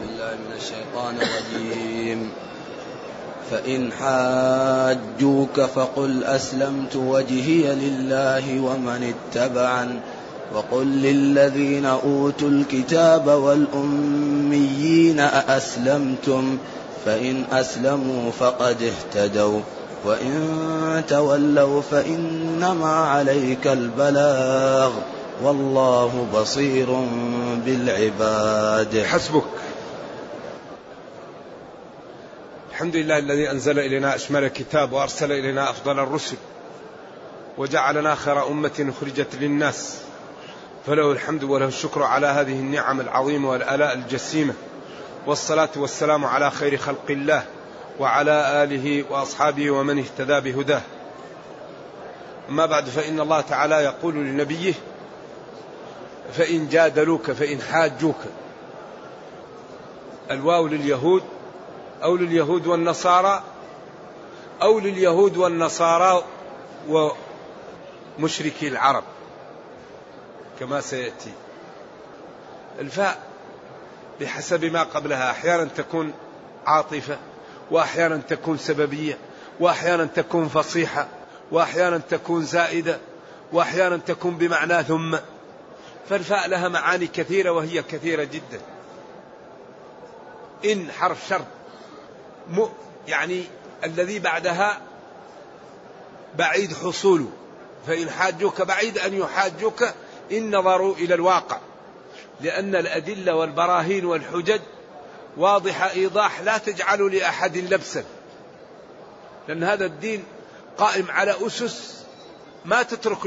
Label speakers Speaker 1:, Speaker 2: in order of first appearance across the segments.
Speaker 1: بالله من الشيطان الرجيم. فإن حاجوك فقل أسلمت وجهي لله ومن اتبعن وقل للذين أوتوا الكتاب والأميين أأسلمتم؟ فإن أسلموا فقد اهتدوا. وإن تولوا فإنما عليك البلاغ. والله بصير بالعباد.
Speaker 2: حسبك. الحمد لله الذي أنزل إلينا أشمل الكتاب وأرسل إلينا أفضل الرسل وجعلنا خير أمة أخرجت للناس فله الحمد وله الشكر على هذه النعم العظيمة والآلاء الجسيمة والصلاة والسلام على خير خلق الله وعلى آله وأصحابه ومن اهتدى بهداه. أما بعد فإن الله تعالى يقول لنبيه فإن جادلوك فإن حاجوك. الواو لليهود أو لليهود والنصارى أو لليهود والنصارى ومشركي العرب كما سيأتي. الفاء بحسب ما قبلها أحيانا تكون عاطفة وأحيانا تكون سببية وأحيانا تكون فصيحة وأحيانا تكون زائدة وأحيانا تكون بمعنى ثم. فالفاء لها معاني كثيرة وهي كثيرة جدا. إن حرف شرط يعني الذي بعدها بعيد حصوله. فإن حاجوك بعيد أن يحاجوك إن نظروا إلى الواقع. لأن الأدلة والبراهين والحجج واضحة إيضاح لا تجعل لأحد لبسا. لأن هذا الدين قائم على أسس ما تترك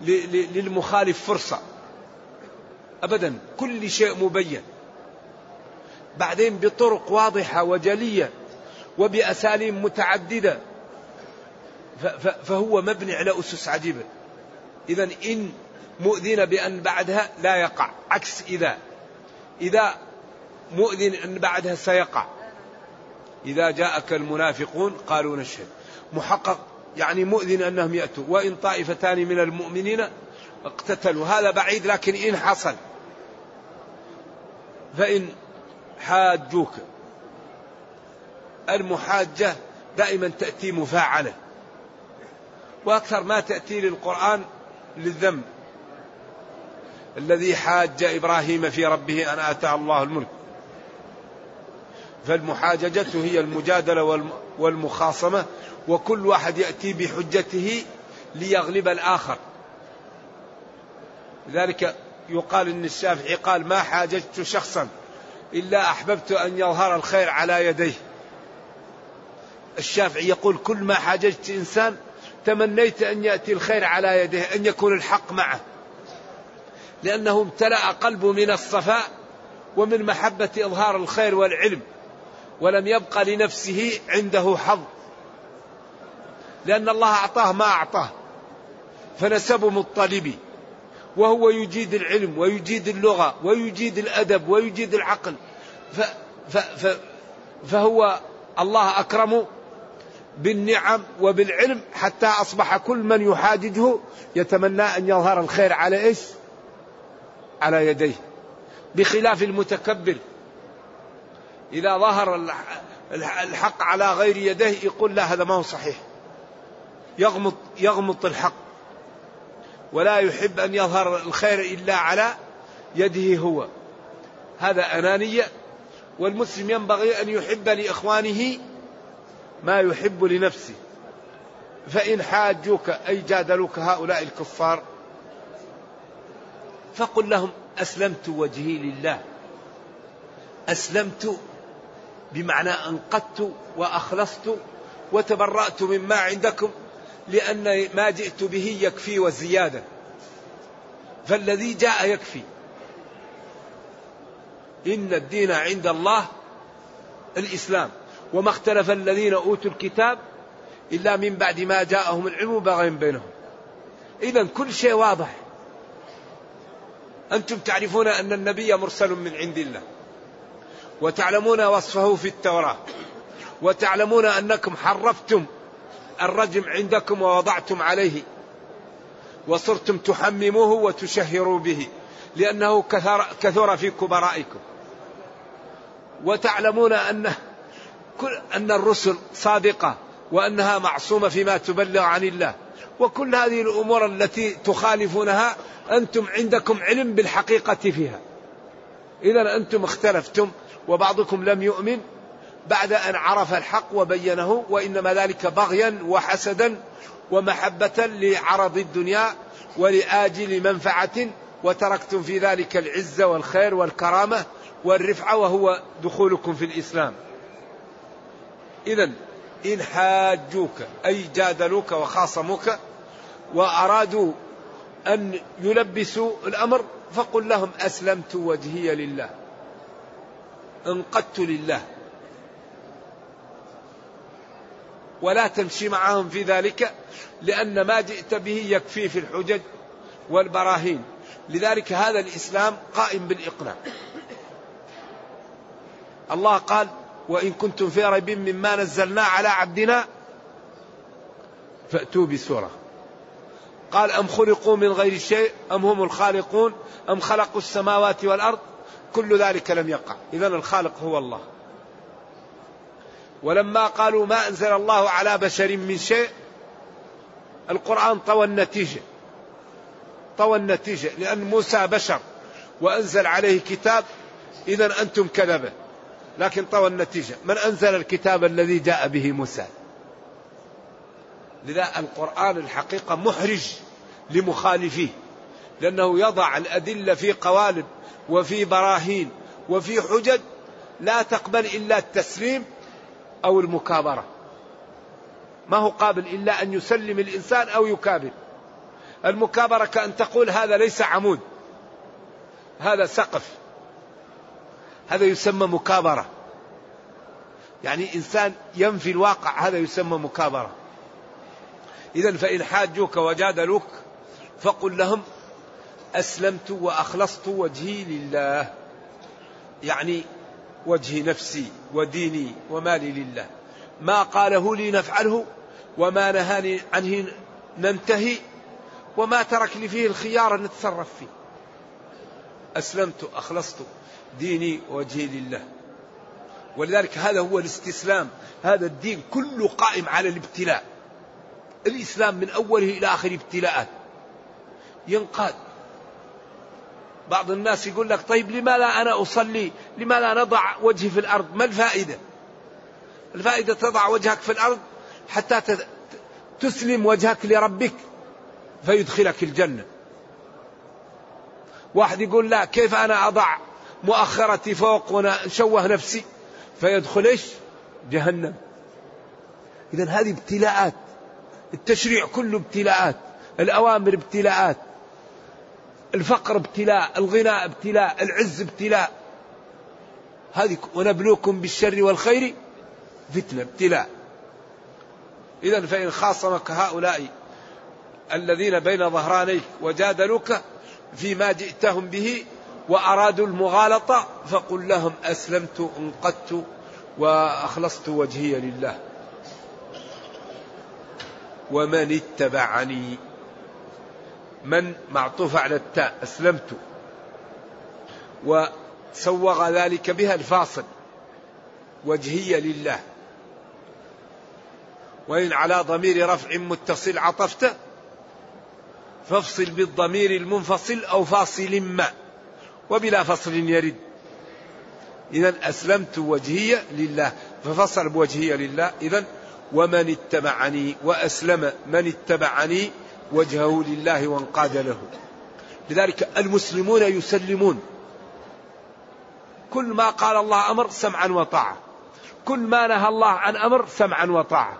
Speaker 2: للمخالف فرصة. أبدا كل شيء مبين. بعدين بطرق واضحة وجلية وبأساليب متعددة. فهو مبني على أسس عجيبة. إذا إن مؤذن بأن بعدها لا يقع عكس إذا. إذا مؤذن أن بعدها سيقع. إذا جاءك المنافقون قالوا نشهد. محقق يعني مؤذن أنهم يأتوا. وإن طائفتان من المؤمنين اقتتلوا. هذا بعيد لكن إن حصل. فإن حاجوك. المحاجة دائما تأتي مفاعلة. وأكثر ما تأتي للقرآن للذنب. الذي حاج إبراهيم في ربه أن آتاه الله الملك. فالمحاججة هي المجادلة والمخاصمة. وكل واحد يأتي بحجته ليغلب الآخر. لذلك يقال إن الشافعي قال ما حاججت شخصا. إلا أحببت أن يظهر الخير على يديه. الشافعي يقول كل ما حاججت إنسان تمنيت أن يأتي الخير على يديه أن يكون الحق معه. لأنه امتلأ قلبه من الصفاء ومن محبة إظهار الخير والعلم ولم يبق لنفسه عنده حظ. لأن الله أعطاه ما أعطاه فنسب مطلبي وهو يجيد العلم ويجيد اللغة ويجيد الأدب ويجيد العقل. ف ف ف فهو الله أكرم بالنعم وبالعلم حتى أصبح كل من يحاججه يتمنى أن يظهر الخير على إيش؟ على يديه. بخلاف المتكبر. إذا ظهر الحق على غير يديه يقول لا هذا ما هو صحيح. يغمط يغمط الحق. ولا يحب أن يظهر الخير إلا على يده هو. هذا أنانية والمسلم ينبغي أن يحب لإخوانه ما يحب لنفسه. فإن حاجوك أي جادلوك هؤلاء الكفار فقل لهم أسلمت وجهي لله. أسلمت بمعنى أنقذت وأخلصت وتبرأت مما عندكم. لأن ما جئت به يكفي وزيادة فالذي جاء يكفي. إن الدين عند الله الإسلام. وما اختلف الذين أوتوا الكتاب إلا من بعد ما جاءهم العلم بغيا بينهم. إذا كل شيء واضح. أنتم تعرفون أن النبي مرسل من عند الله. وتعلمون وصفه في التوراة. وتعلمون أنكم حرفتم الرجم عندكم ووضعتم عليه وصرتم تحمموه وتشهروا به لأنه كثر, كثر في كبرائكم. وتعلمون أن كل أن الرسل صادقة وأنها معصومة فيما تبلغ عن الله. وكل هذه الأمور التي تخالفونها أنتم عندكم علم بالحقيقة فيها. إذا أنتم اختلفتم وبعضكم لم يؤمن بعد أن عرف الحق وبينه وإنما ذلك بغيا وحسدا ومحبة لعرض الدنيا ولآجل منفعة وتركتم في ذلك العزة والخير والكرامة والرفعة وهو دخولكم في الإسلام. إذا إن حاجوك أي جادلوك وخاصموك وأرادوا أن يلبسوا الأمر فقل لهم أسلمت وجهي لله أنقدت لله. ولا تمشي معهم في ذلك لأن ما جئت به يكفي في الحجج والبراهين. لذلك هذا الإسلام قائم بالإقناع. الله قال وإن كنتم في ريب مما نزلنا على عبدنا فأتوا بسورة. قال أم خلقوا من غير شيء؟ أم هم الخالقون؟ أم خلقوا السماوات والأرض؟ كل ذلك لم يقع. إذا الخالق هو الله. ولما قالوا ما أنزل الله على بشر من شيء القرآن طوى النتيجة. طوى النتيجة لأن موسى بشر وأنزل عليه كتاب إذا أنتم كذبة. لكن طوى النتيجة. من أنزل الكتاب الذي جاء به موسى؟ لذا القرآن الحقيقة محرج لمخالفيه لأنه يضع الأدلة في قوالب وفي براهين وفي حجج لا تقبل إلا التسليم أو المكابرة. ما هو قابل إلا أن يسلم الإنسان أو يكابر. المكابرة كأن تقول هذا ليس عمود. هذا سقف. هذا يسمى مكابرة. يعني إنسان ينفي الواقع هذا يسمى مكابرة. إذا فإن حاجوك وجادلوك فقل لهم أسلمت وأخلصت وجهي لله. يعني وجه نفسي وديني ومالي لله. ما قاله لي نفعله وما نهاني عنه ننتهي وما ترك لي فيه الخيار نتصرف فيه. أسلمت أخلصت ديني وجهي لله. ولذلك هذا هو الاستسلام. هذا الدين كله قائم على الابتلاء. الإسلام من أوله إلى آخره ابتلاءات ينقاد. بعض الناس يقول لك طيب لما لا أنا أصلي؟ لما لا نضع وجهي في الأرض؟ ما الفائدة؟ الفائدة تضع وجهك في الأرض حتى تسلم وجهك لربك فيدخلك الجنة. واحد يقول لا كيف أنا أضع مؤخرتي فوق ونشوه نفسي؟ فيدخل إيش؟ جهنم. إذا هذه ابتلاءات. التشريع كله ابتلاءات. الأوامر ابتلاءات. الفقر ابتلاء الغنى ابتلاء العز ابتلاء. هذه ونبلوكم بالشر والخير فتنة ابتلاء. إذا فإن خاصمك هؤلاء الذين بين ظهرانيك وجادلوك فيما جئتهم به وأرادوا المغالطة فقل لهم أسلمت انقدت وأخلصت وجهي لله. ومن اتبعني من معطوف على التاء أسلمت. وسوغ ذلك بها الفاصل. وجهي لله. وإن على ضمير رفع متصل عطفت فافصل بالضمير المنفصل أو فاصل ما. وبلا فصل يرد. إذا أسلمت وجهي لله. ففصل بوجهي لله. إذا ومن اتبعني وأسلم من اتبعني وجهه لله وانقاد له لذلك المسلمون يسلمون. كل ما قال الله أمر سمعا وطاعة. كل ما نهى الله عن أمر سمعا وطاعة.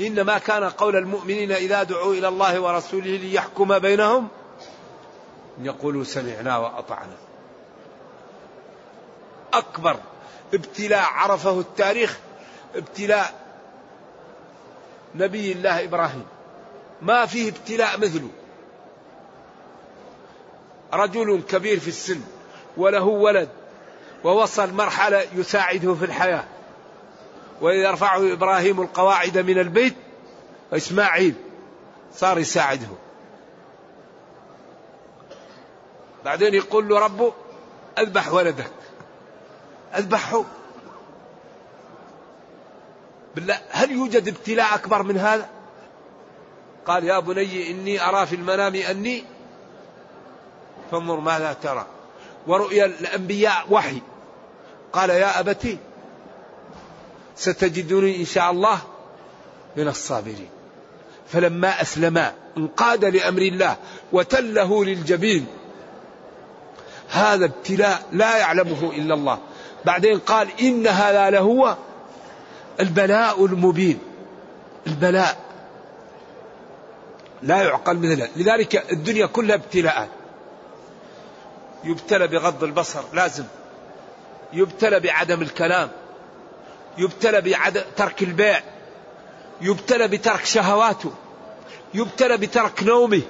Speaker 2: إنما كان قول المؤمنين إذا دعوا إلى الله ورسوله ليحكم بينهم. يقولوا سمعنا وأطعنا. أكبر ابتلاء عرفه التاريخ ابتلاء نبي الله إبراهيم. ما فيه ابتلاء مثله. رجل كبير في السن وله ولد ووصل مرحلة يساعده في الحياة وإذ يرفعه إبراهيم القواعد من البيت إسماعيل صار يساعده. بعدين يقول له ربه أذبح ولدك. أذبحه. بالله هل يوجد ابتلاء أكبر من هذا؟ قال يا بني إني أرى في المنام أني فانظر ماذا ترى. ورؤيا الأنبياء وحي. قال يا أبتي ستجدني إن شاء الله من الصابرين. فلما أسلما انقاد لأمر الله وتله للجبين. هذا ابتلاء لا يعلمه إلا الله. بعدين قال إن هذا لهو البلاء المبين. البلاء. لا يعقل مثله لذلك الدنيا كلها ابتلاءات. يبتلى بغض البصر لازم. يبتلى بعدم الكلام. يبتلى بعدم ترك البيع. يبتلى بترك شهواته. يبتلى بترك نومه.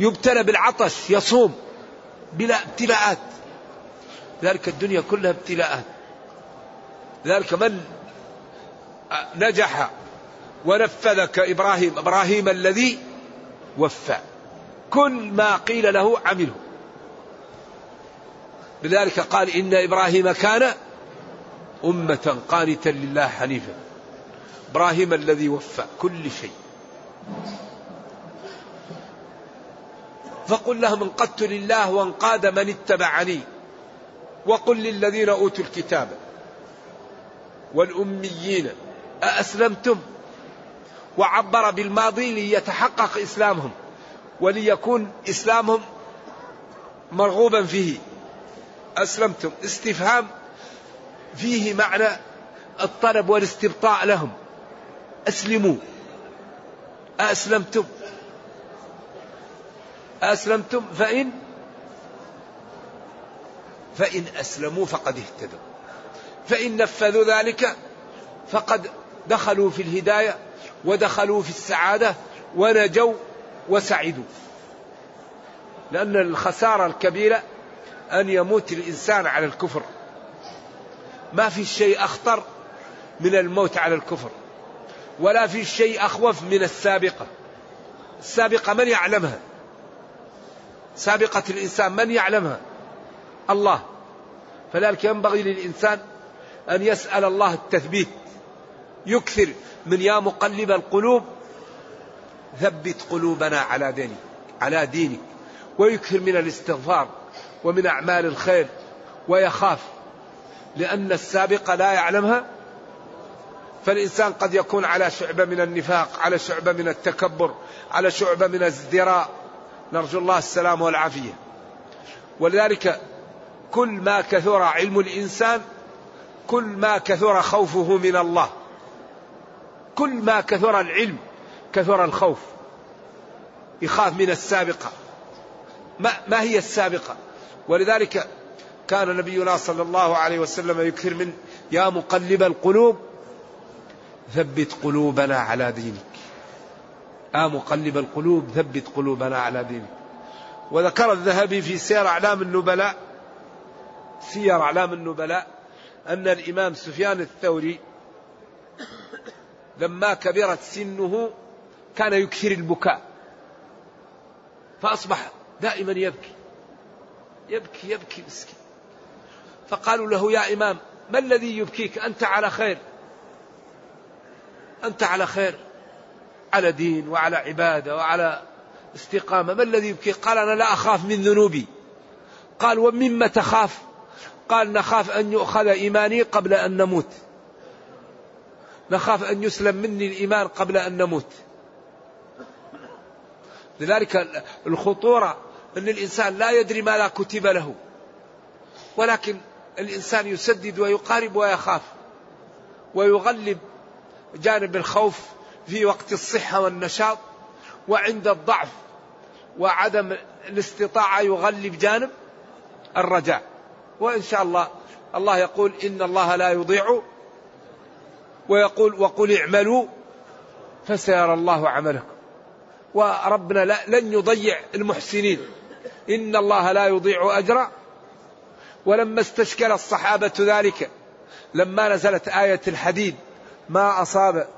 Speaker 2: يبتلى بالعطش يصوم. بلا ابتلاءات. ذلك الدنيا كلها ابتلاءات. ذلك من نجح ونفذ كإبراهيم إبراهيم الذي وفى. كل ما قيل له عمله. لذلك قال إن إبراهيم كان أمة قانتا لله حنيفا. إبراهيم الذي وفى كل شيء. فقل لهم انقدت لله وانقاد من اتبعني. وقل للذين أوتوا الكتاب. والأميين أأسلمتم؟ وعبر بالماضي ليتحقق إسلامهم وليكون إسلامهم مرغوبا فيه. أسلمتم. استفهام فيه معنى الطلب والاستبطاء لهم. أسلموا. أسلمتم. أسلمتم. فإن؟ فإن أسلموا فقد اهتدوا. فإن نفذوا ذلك فقد دخلوا في الهداية ودخلوا في السعادة ونجوا وسعدوا. لأن الخسارة الكبيرة أن يموت الإنسان على الكفر. ما في شيء أخطر من الموت على الكفر ولا في شيء أخوف من السابقة. السابقة من يعلمها؟ سابقة الإنسان من يعلمها؟ الله. فذلك ينبغي للإنسان أن يسأل الله التثبيت. يكثر من يا مقلب القلوب. ثبت قلوبنا على دينك على دينك. ويكثر من الاستغفار ومن أعمال الخير ويخاف لأن السابقة لا يعلمها. فالإنسان قد يكون على شعبة من النفاق على شعبة من التكبر على شعبة من الازدراء نرجو الله السلام والعافية. ولذلك كل ما كثر علم الإنسان كل ما كثر خوفه من الله. كل ما كثر العلم كثر الخوف يخاف من السابقة. ما, ما هي السابقة؟ ولذلك كان نبينا صلى الله عليه وسلم يكثر من يا مقلب القلوب ثبت قلوبنا على دينك. آ مقلب القلوب ثبت قلوبنا على دينك. وذكر الذهبي في سير أعلام النبلاء سير أعلام النبلاء أن الإمام سفيان الثوري لما كبرت سنه كان يكثر البكاء. فأصبح دائما يبكي. يبكي يبكي مسكين. فقالوا له يا إمام ما الذي يبكيك؟ أنت على خير. أنت على خير. على دين وعلى عبادة وعلى استقامة. ما الذي يبكيك؟ قال أنا لا أخاف من ذنوبي. قال ومما تخاف؟ قال نخاف أن يؤخذ إيماني قبل أن نموت. نخاف أن يسلم مني الإيمان قبل أن نموت. لذلك الخطورة أن الإنسان لا يدري ماذا كتب له. ولكن الإنسان يسدد ويقارب ويخاف ويغلب جانب الخوف في وقت الصحة والنشاط وعند الضعف وعدم الاستطاعة يغلب جانب الرجاء. وإن شاء الله الله يقول إن الله لا يضيع ويقول وقل اعملوا فسيرى الله عملكم. وربنا لن يضيع المحسنين. إن الله لا يضيع أجر. ولما استشكل الصحابة ذلك لما نزلت آية الحديد ما أصاب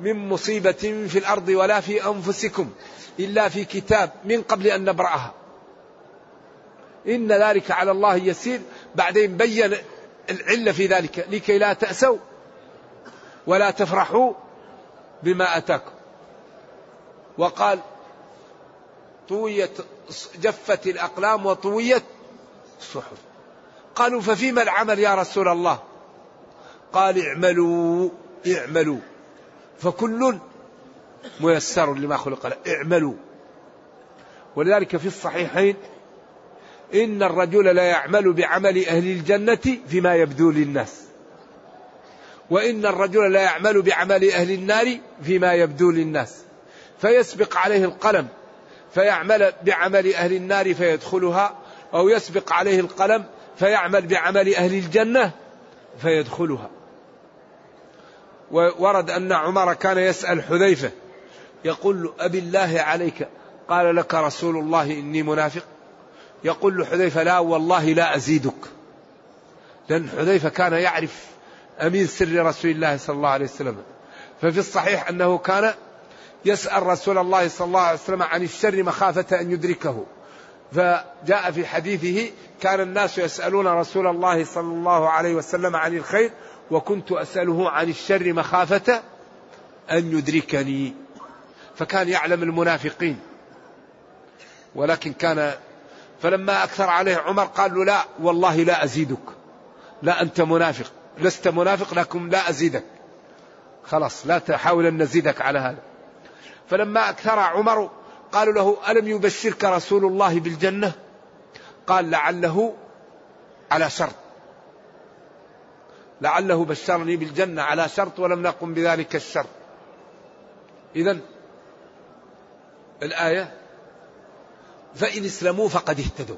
Speaker 2: من مصيبة في الأرض ولا في أنفسكم إلا في كتاب من قبل أن نبرأها. إن ذلك على الله يسير. بعدين بين العلة في ذلك لكي لا تأسوا. ولا تفرحوا بما أتاكم. وقال طويت جفت الأقلام وطويت الصحف. قالوا ففيما العمل يا رسول الله؟ قال اعملوا اعملوا. فكل ميسر لما خلق له. اعملوا. ولذلك في الصحيحين إن الرجل لا يعمل بعمل أهل الجنة فيما يبدو للناس. وإن الرجل لا يعمل بعمل أهل النار فيما يبدو للناس. فيسبق عليه القلم فيعمل بعمل أهل النار فيدخلها أو يسبق عليه القلم فيعمل بعمل أهل الجنة فيدخلها. وورد أن عمر كان يسأل حذيفة يقول أبي الله عليك قال لك رسول الله إني منافق؟ يقول حذيفة لا والله لا أزيدك. لأن حذيفة كان يعرف أمين سر رسول الله صلى الله عليه وسلم. ففي الصحيح أنه كان يسأل رسول الله صلى الله عليه وسلم عن الشر مخافة أن يدركه. فجاء في حديثه كان الناس يسألون رسول الله صلى الله عليه وسلم عن الخير وكنت أسأله عن الشر مخافة أن يدركني. فكان يعلم المنافقين. ولكن كان فلما أكثر عليه عمر قال له لا والله لا أزيدك. لا أنت منافق. لست منافق لكن لا أزيدك. خلاص لا تحاول أن نزيدك على هذا. فلما أكثر عمر قالوا له ألم يبشرك رسول الله بالجنة؟ قال لعله على شرط. لعله بشرني بالجنة على شرط ولم نقم بذلك الشرط. إذا الآية فإن اسلموا فقد اهتدوا.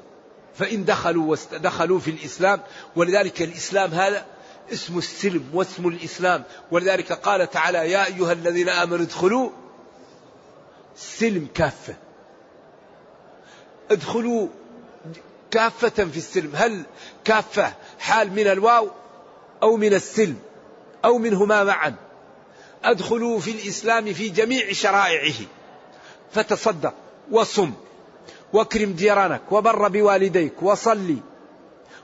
Speaker 2: فإن دخلوا دخلوا في الإسلام ولذلك الإسلام هذا اسم السلم واسم الإسلام. ولذلك قال تعالى يا أيها الذين آمنوا ادخلوا السلم كافة. ادخلوا كافة في السلم. هل كافة حال من الواو أو من السلم أو منهما معا؟ ادخلوا في الإسلام في جميع شرائعه. فتصدق وصم واكرم جيرانك وبر بوالديك وصلي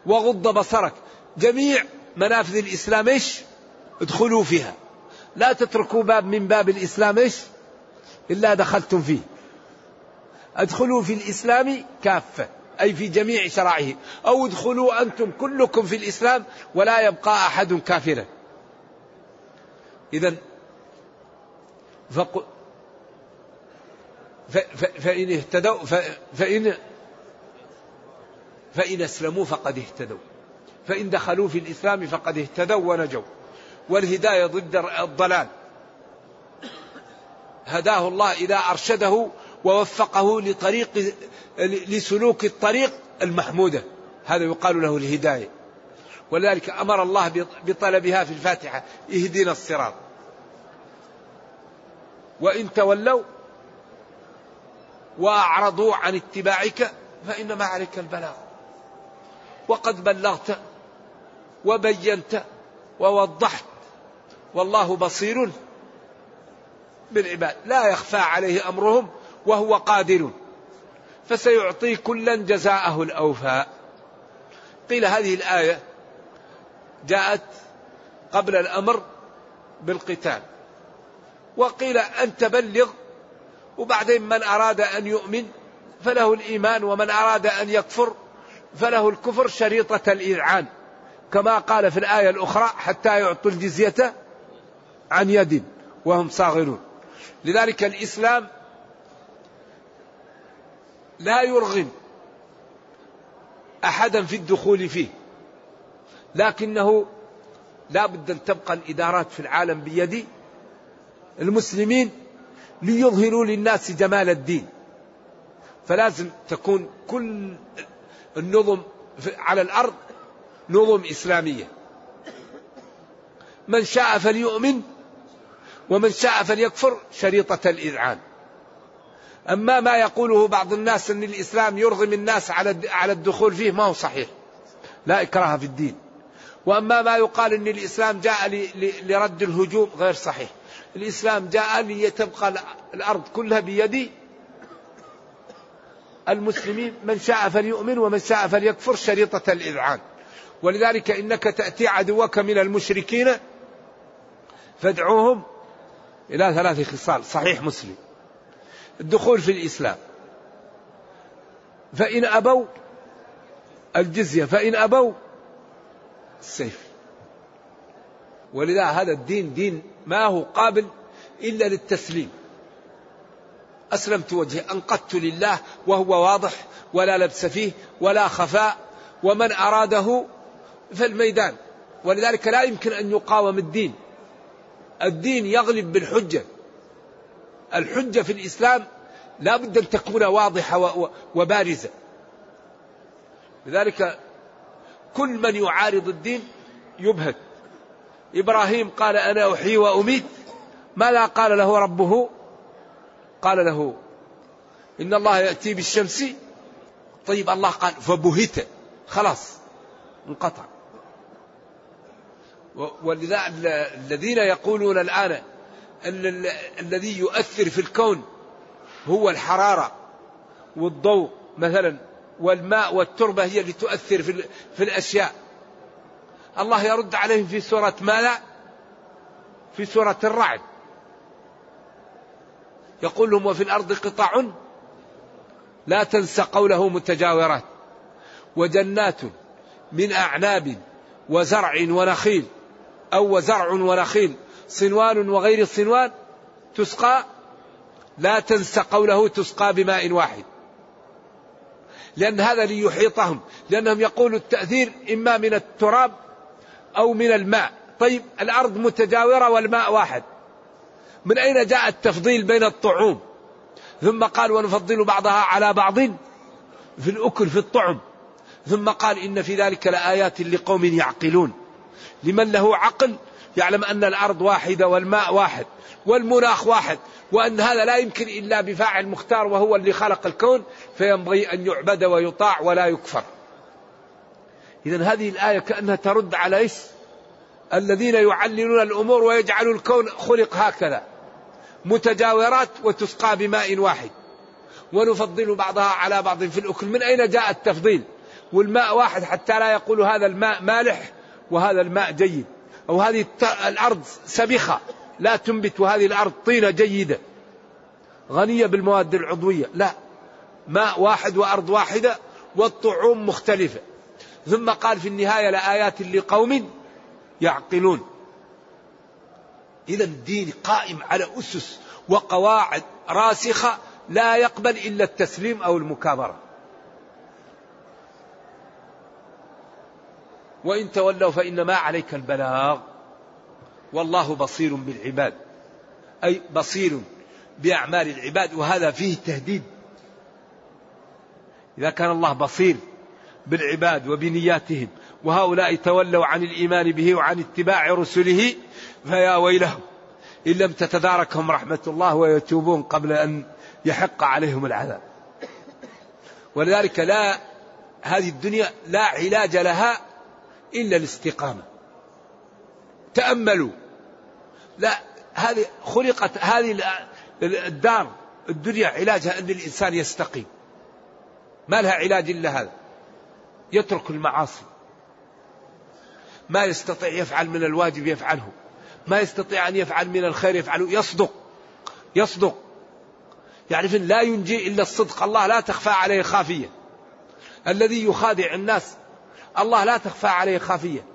Speaker 2: وغض بصرك. جميع منافذ الإسلام إيش؟ ادخلوا فيها. لا تتركوا باب من باب الإسلام إيش؟ إلا دخلتم فيه. ادخلوا في الإسلام كافة أي في جميع شرائعه أو ادخلوا أنتم كلكم في الإسلام ولا يبقى أحد كافرا. إذا. فإن اهتدوا. فإن فإن أسلموا فقد اهتدوا. فإن دخلوا في الإسلام فقد اهتدوا ونجوا. والهداية ضد الضلال. هداه الله إذا أرشده ووفقه لطريق لسلوك الطريق المحمودة. هذا يقال له الهداية. ولذلك أمر الله بطلبها في الفاتحة. اهدنا الصراط. وإن تولوا وأعرضوا عن اتباعك فإنما عليك البلاغ. وقد بلغت وبينت ووضحت والله بصير بالعباد. لا يخفى عليه أمرهم وهو قادر. فسيعطي كلا جزاءه الأوفى. قيل هذه الآية جاءت قبل الأمر بالقتال. وقيل أن تبلغ وبعدين من أراد أن يؤمن فله الإيمان ومن أراد أن يكفر فله الكفر شريطة الاذعان كما قال في الآية الأخرى حتى يعطوا الجزية عن يد وهم صاغرون. لذلك الإسلام لا يرغم أحدا في الدخول فيه. لكنه لا بد أن تبقى الإدارات في العالم بيد المسلمين ليظهروا للناس جمال الدين. فلازم تكون كل النظم على الأرض نظم إسلامية. من شاء فليؤمن ومن شاء فليكفر شريطة الإذعان. أما ما يقوله بعض الناس أن الإسلام يرغم الناس على الدخول فيه ما هو صحيح. لا إكراه في الدين. وأما ما يقال أن الإسلام جاء لرد الهجوم غير صحيح. الإسلام جاء ليتبقى الأرض كلها بيد المسلمين. من شاء فليؤمن ومن شاء فليكفر شريطة الإذعان. ولذلك إنك تأتي عدوك من المشركين فادعوهم إلى ثلاث خصال. صحيح مسلم. الدخول في الإسلام. فإن أبوا الجزية فإن أبوا السيف. ولذا هذا الدين دين ما هو قابل إلا للتسليم. أسلمت وجهي أنقذت لله وهو واضح ولا لبس فيه ولا خفاء ومن أراده في الميدان. ولذلك لا يمكن أن يقاوم الدين. الدين يغلب بالحجة. الحجة في الإسلام لا بد أن تكون واضحة وبارزة. لذلك كل من يعارض الدين يبهت. إبراهيم قال أنا أحيي وأميت. ماذا قال له ربه؟ قال له إن الله يأتي بالشمس. طيب الله قال فبهت. خلاص انقطع. ولذا الذين يقولون الآن أن الذي يؤثر في الكون هو الحرارة والضوء مثلا والماء والتربة هي اللي تؤثر في, في الأشياء. الله يرد عليهم في سورة ماذا؟ في سورة الرعد. يقول لهم وفي الأرض قطع لا تنس قوله متجاورات وجنات من أعناب وزرع ونخيل أو وزرع ونخيل. صنوان وغير صنوان تسقى لا تنس قوله تسقى بماء واحد. لأن هذا ليحيطهم لأنهم يقولوا التأثير إما من التراب أو من الماء. طيب الأرض متجاورة والماء واحد. من أين جاء التفضيل بين الطعوم؟ ثم قال ونفضل بعضها على بعض في الأكل في الطعم. ثم قال إن في ذلك لآيات لقوم يعقلون. لمن له عقل يعلم أن الأرض واحدة والماء واحد والمناخ واحد وأن هذا لا يمكن إلا بفاعل مختار وهو اللي خلق الكون فينبغي أن يعبد ويطاع ولا يكفر. إذا هذه الآية كأنها ترد على إيش؟ الذين يعللون الأمور ويجعلوا الكون خلق هكذا متجاورات وتسقى بماء واحد. ونفضل بعضها على بعض في الأكل من أين جاء التفضيل؟ والماء واحد حتى لا يقول هذا الماء مالح وهذا الماء جيد. أو هذه الأرض سبخة. لا تنبت وهذه الأرض طينة جيدة. غنية بالمواد العضوية. لا. ماء واحد وأرض واحدة والطعوم مختلفة. ثم قال في النهاية لآيات لقوم يعقلون. إذا الدين قائم على أسس وقواعد راسخة لا يقبل إلا التسليم أو المكابرة. وإن تولوا فإنما عليك البلاغ. والله بصير بالعباد. أي بصير بأعمال العباد. وهذا فيه تهديد. إذا كان الله بصير بالعباد وبنياتهم وهؤلاء تولوا عن الإيمان به وعن اتباع رسله فيا ويلهم. إن لم تتداركهم رحمة الله ويتوبون قبل أن يحق عليهم العذاب. ولذلك لا هذه الدنيا لا علاج لها إلا الاستقامة. تأملوا. لا هذه خلقت هذه الدار الدنيا علاجها أن الإنسان يستقيم. ما لها علاج إلا هذا. يترك المعاصي. ما يستطيع يفعل من الواجب يفعله. ما يستطيع أن يفعل من الخير يفعله. يصدق. يصدق. يعرف لا ينجي إلا الصدق. الله لا تخفى عليه خافية. الذي يخادع الناس الله لا تخفى عليه خافية.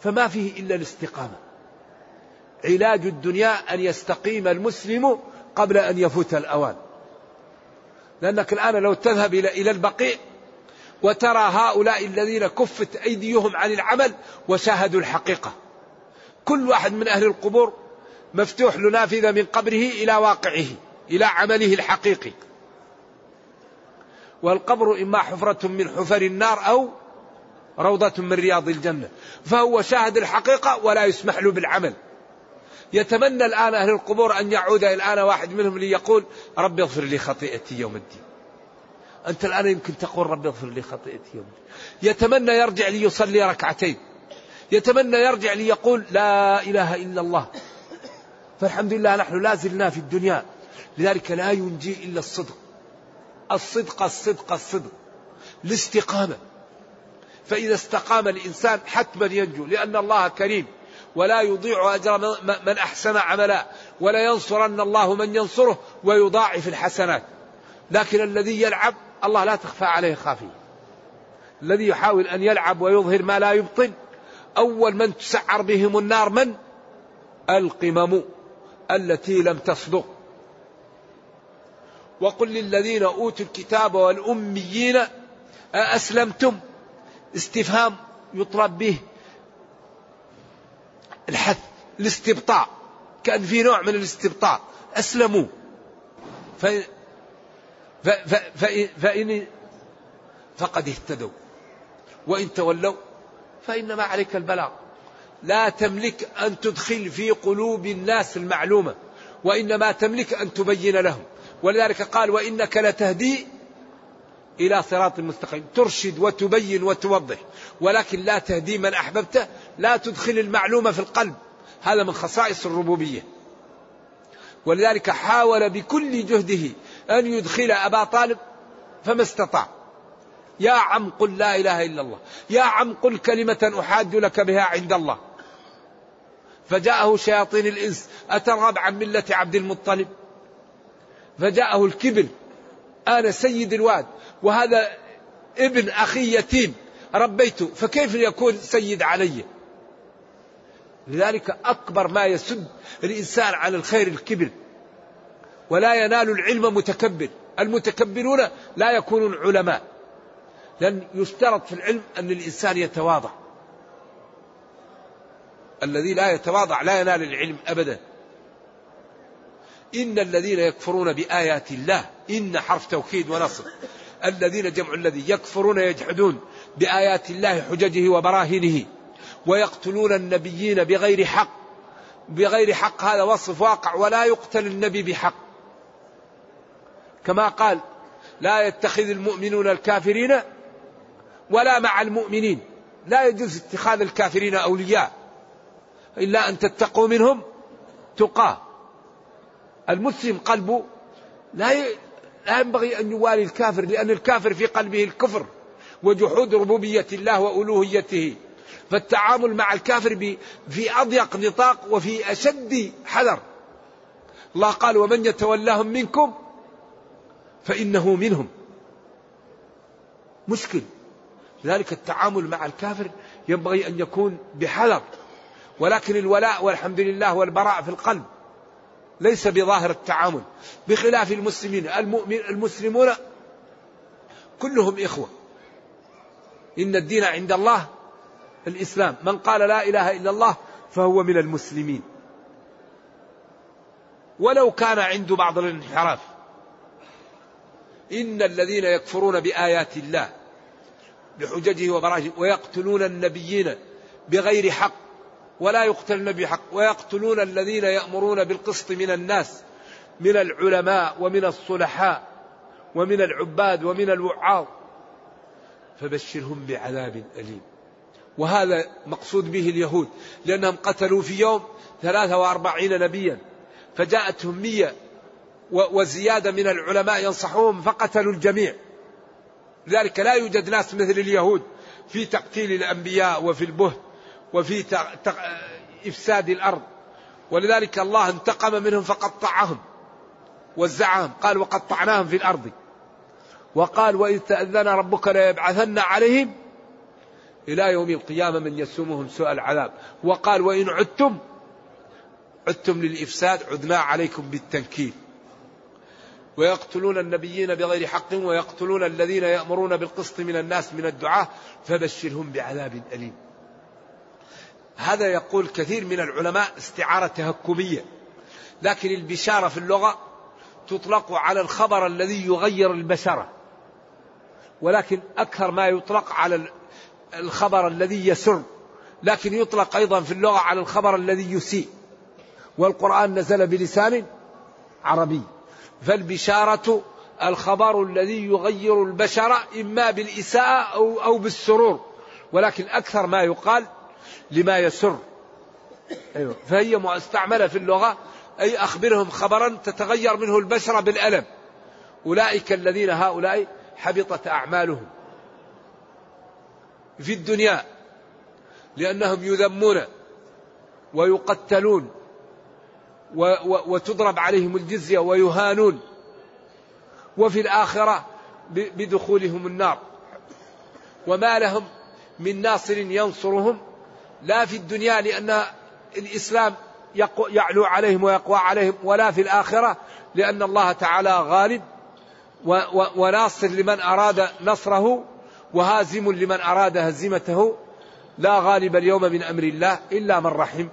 Speaker 2: فما فيه إلا الاستقامة. علاج الدنيا أن يستقيم المسلم قبل أن يفوت الأوان. لأنك الآن لو تذهب إلى البقيع وترى هؤلاء الذين كفت أيديهم عن العمل وشاهدوا الحقيقة. كل واحد من أهل القبور مفتوح له نافذة من قبره إلى واقعه إلى عمله الحقيقي. والقبر إما حفرة من حفر النار أو روضة من رياض الجنة. فهو شاهد الحقيقة ولا يسمح له بالعمل. يتمنى الآن أهل القبور أن يعود الآن واحد منهم ليقول رب اغفر لي خطيئتي يوم الدين. أنت الآن يمكن تقول رب اغفر لي خطيئتي يوم الدين. يتمنى يرجع ليصلي ركعتين. يتمنى يرجع ليقول لا إله إلا الله. فالحمد لله نحن لا زلنا في الدنيا. لذلك لا ينجي إلا الصدق. الصدق الصدق الصدق. الاستقامة. فإذا استقام الإنسان حتما ينجو لأن الله كريم. ولا يضيع أجر من أحسن عملا ولا ينصرن الله من ينصره ويضاعف الحسنات. لكن الذي يلعب الله لا تخفى عليه خافية. الذي يحاول أن يلعب ويظهر ما لا يبطن أول من تسعر بهم النار من؟ القمم التي لم تصدق. وقل للذين أوتوا الكتاب والأميين أأسلمتم؟ استفهام يطلب به الحث الاستبطاء كأن في نوع من الاستبطاء أسلموا. ف... فإن فقد اهتدوا. وإن تولوا فإنما عليك البلاغ. لا تملك أن تدخل في قلوب الناس المعلومة وإنما تملك أن تبين لهم. ولذلك قال وإنك لتهدي إلى صراط مستقيم ترشد وتبين وتوضح. ولكن لا تهدي من أحببته لا تدخل المعلومة في القلب. هذا من خصائص الربوبية. ولذلك حاول بكل جهده أن يدخل أبا طالب فما استطاع. يا عم قل لا إله إلا الله. يا عم قل كلمة أحاج لك بها عند الله. فجاءه شياطين الإنس. أترغب عن ملة عبد المطلب. فجاءه الكبر. أنا سيد الواد. وهذا ابن أخي يتيم ربيته فكيف يكون سيد علي؟ لذلك أكبر ما يسد الإنسان على الخير الكبر ولا ينال العلم متكبر المتكبرون لا يكونون علماء لأن يشترط في العلم أن الإنسان يتواضع. الذي لا يتواضع لا ينال العلم أبدا. إن الذين يكفرون بآيات الله إن حرف توكيد ونصر. الذين جمع الذي يكفرون يجحدون بآيات الله حججه وبراهينه ويقتلون النبيين بغير حق. بغير حق هذا وصف واقع ولا يقتل النبي بحق. كما قال لا يتخذ المؤمنون الكافرين ولا مع المؤمنين. لا يجوز اتخاذ الكافرين أولياء إلا أن تتقوا منهم تقاه. المسلم قلبه لا لا ينبغي أن يوالي الكافر لأن الكافر في قلبه الكفر وجحود ربوبية الله وألوهيته. فالتعامل مع الكافر في أضيق نطاق وفي أشد حذر. الله قال ومن يتولاهم منكم فإنه منهم. مشكل. لذلك التعامل مع الكافر ينبغي أن يكون بحذر. ولكن الولاء والحمد لله والبراء في القلب. ليس بظاهر التعامل بخلاف المسلمين. المؤمن المسلمون كلهم إخوة. إن الدين عند الله الإسلام. من قال لا إله إلا الله فهو من المسلمين. ولو كان عنده بعض الانحراف. إن الذين يكفرون بآيات الله بحججه وبراهينه ويقتلون النبيين بغير حق ولا يقتل النبي حق ويقتلون الذين يأمرون بالقسط من الناس من العلماء ومن الصلحاء ومن العباد ومن الوعاظ. فبشرهم بعذاب أليم. وهذا مقصود به اليهود لأنهم قتلوا في يوم ثلاثة وأربعين نبيا فجاءتهم مية وزيادة من العلماء ينصحوهم فقتلوا الجميع. لذلك لا يوجد ناس مثل اليهود في تقتيل الأنبياء وفي البهت. وفي إفساد الأرض. ولذلك الله انتقم منهم فقطعهم وزعهم قال وقطعناهم في الأرض. وقال وإذ تأذن ربك ليبعثن عليهم إلى يوم القيامة من يسومهم سوء العذاب. وقال وإن عدتم عدتم للإفساد عدنا عليكم بالتنكيل. ويقتلون النبيين بغير حق ويقتلون الذين يأمرون بالقسط من الناس من الدعاة فبشرهم بعذاب أليم. هذا يقول كثير من العلماء استعارة تهكمية. لكن البشارة في اللغة تطلق على الخبر الذي يغير البشرة ولكن أكثر ما يطلق على الخبر الذي يسر. لكن يطلق أيضا في اللغة على الخبر الذي يسيء. والقرآن نزل بلسان عربي. فالبشارة الخبر الذي يغير البشر إما بالإساءة أو, أو بالسرور. ولكن أكثر ما يقال لما يسر. أيوة. فهي مستعملة في اللغة. أي أخبرهم خبرا تتغير منه البشرة بالألم. أولئك الذين هؤلاء حبطت أعمالهم في الدنيا لأنهم يذمون ويقتلون وتضرب عليهم الجزية ويهانون. وفي الآخرة بدخولهم النار. وما لهم من ناصر ينصرهم لا في الدنيا لأن الإسلام يعلو عليهم ويقوى عليهم ولا في الآخرة لأن الله تعالى غالب وناصر لمن أراد نصره وهازم لمن أراد هزيمته. لا غالب اليوم من أمر الله إلا من رحم.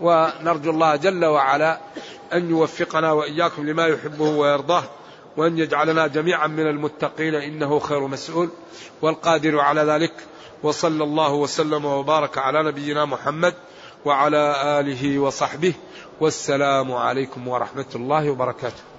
Speaker 2: ونرجو الله جل وعلا أن يوفقنا وإياكم لما يحبه ويرضاه وأن يجعلنا جميعا من المتقين إنه خير مسؤول. والقادر على ذلك وصلى الله وسلم وبارك على نبينا محمد وعلى آله وصحبه والسلام عليكم ورحمة الله وبركاته.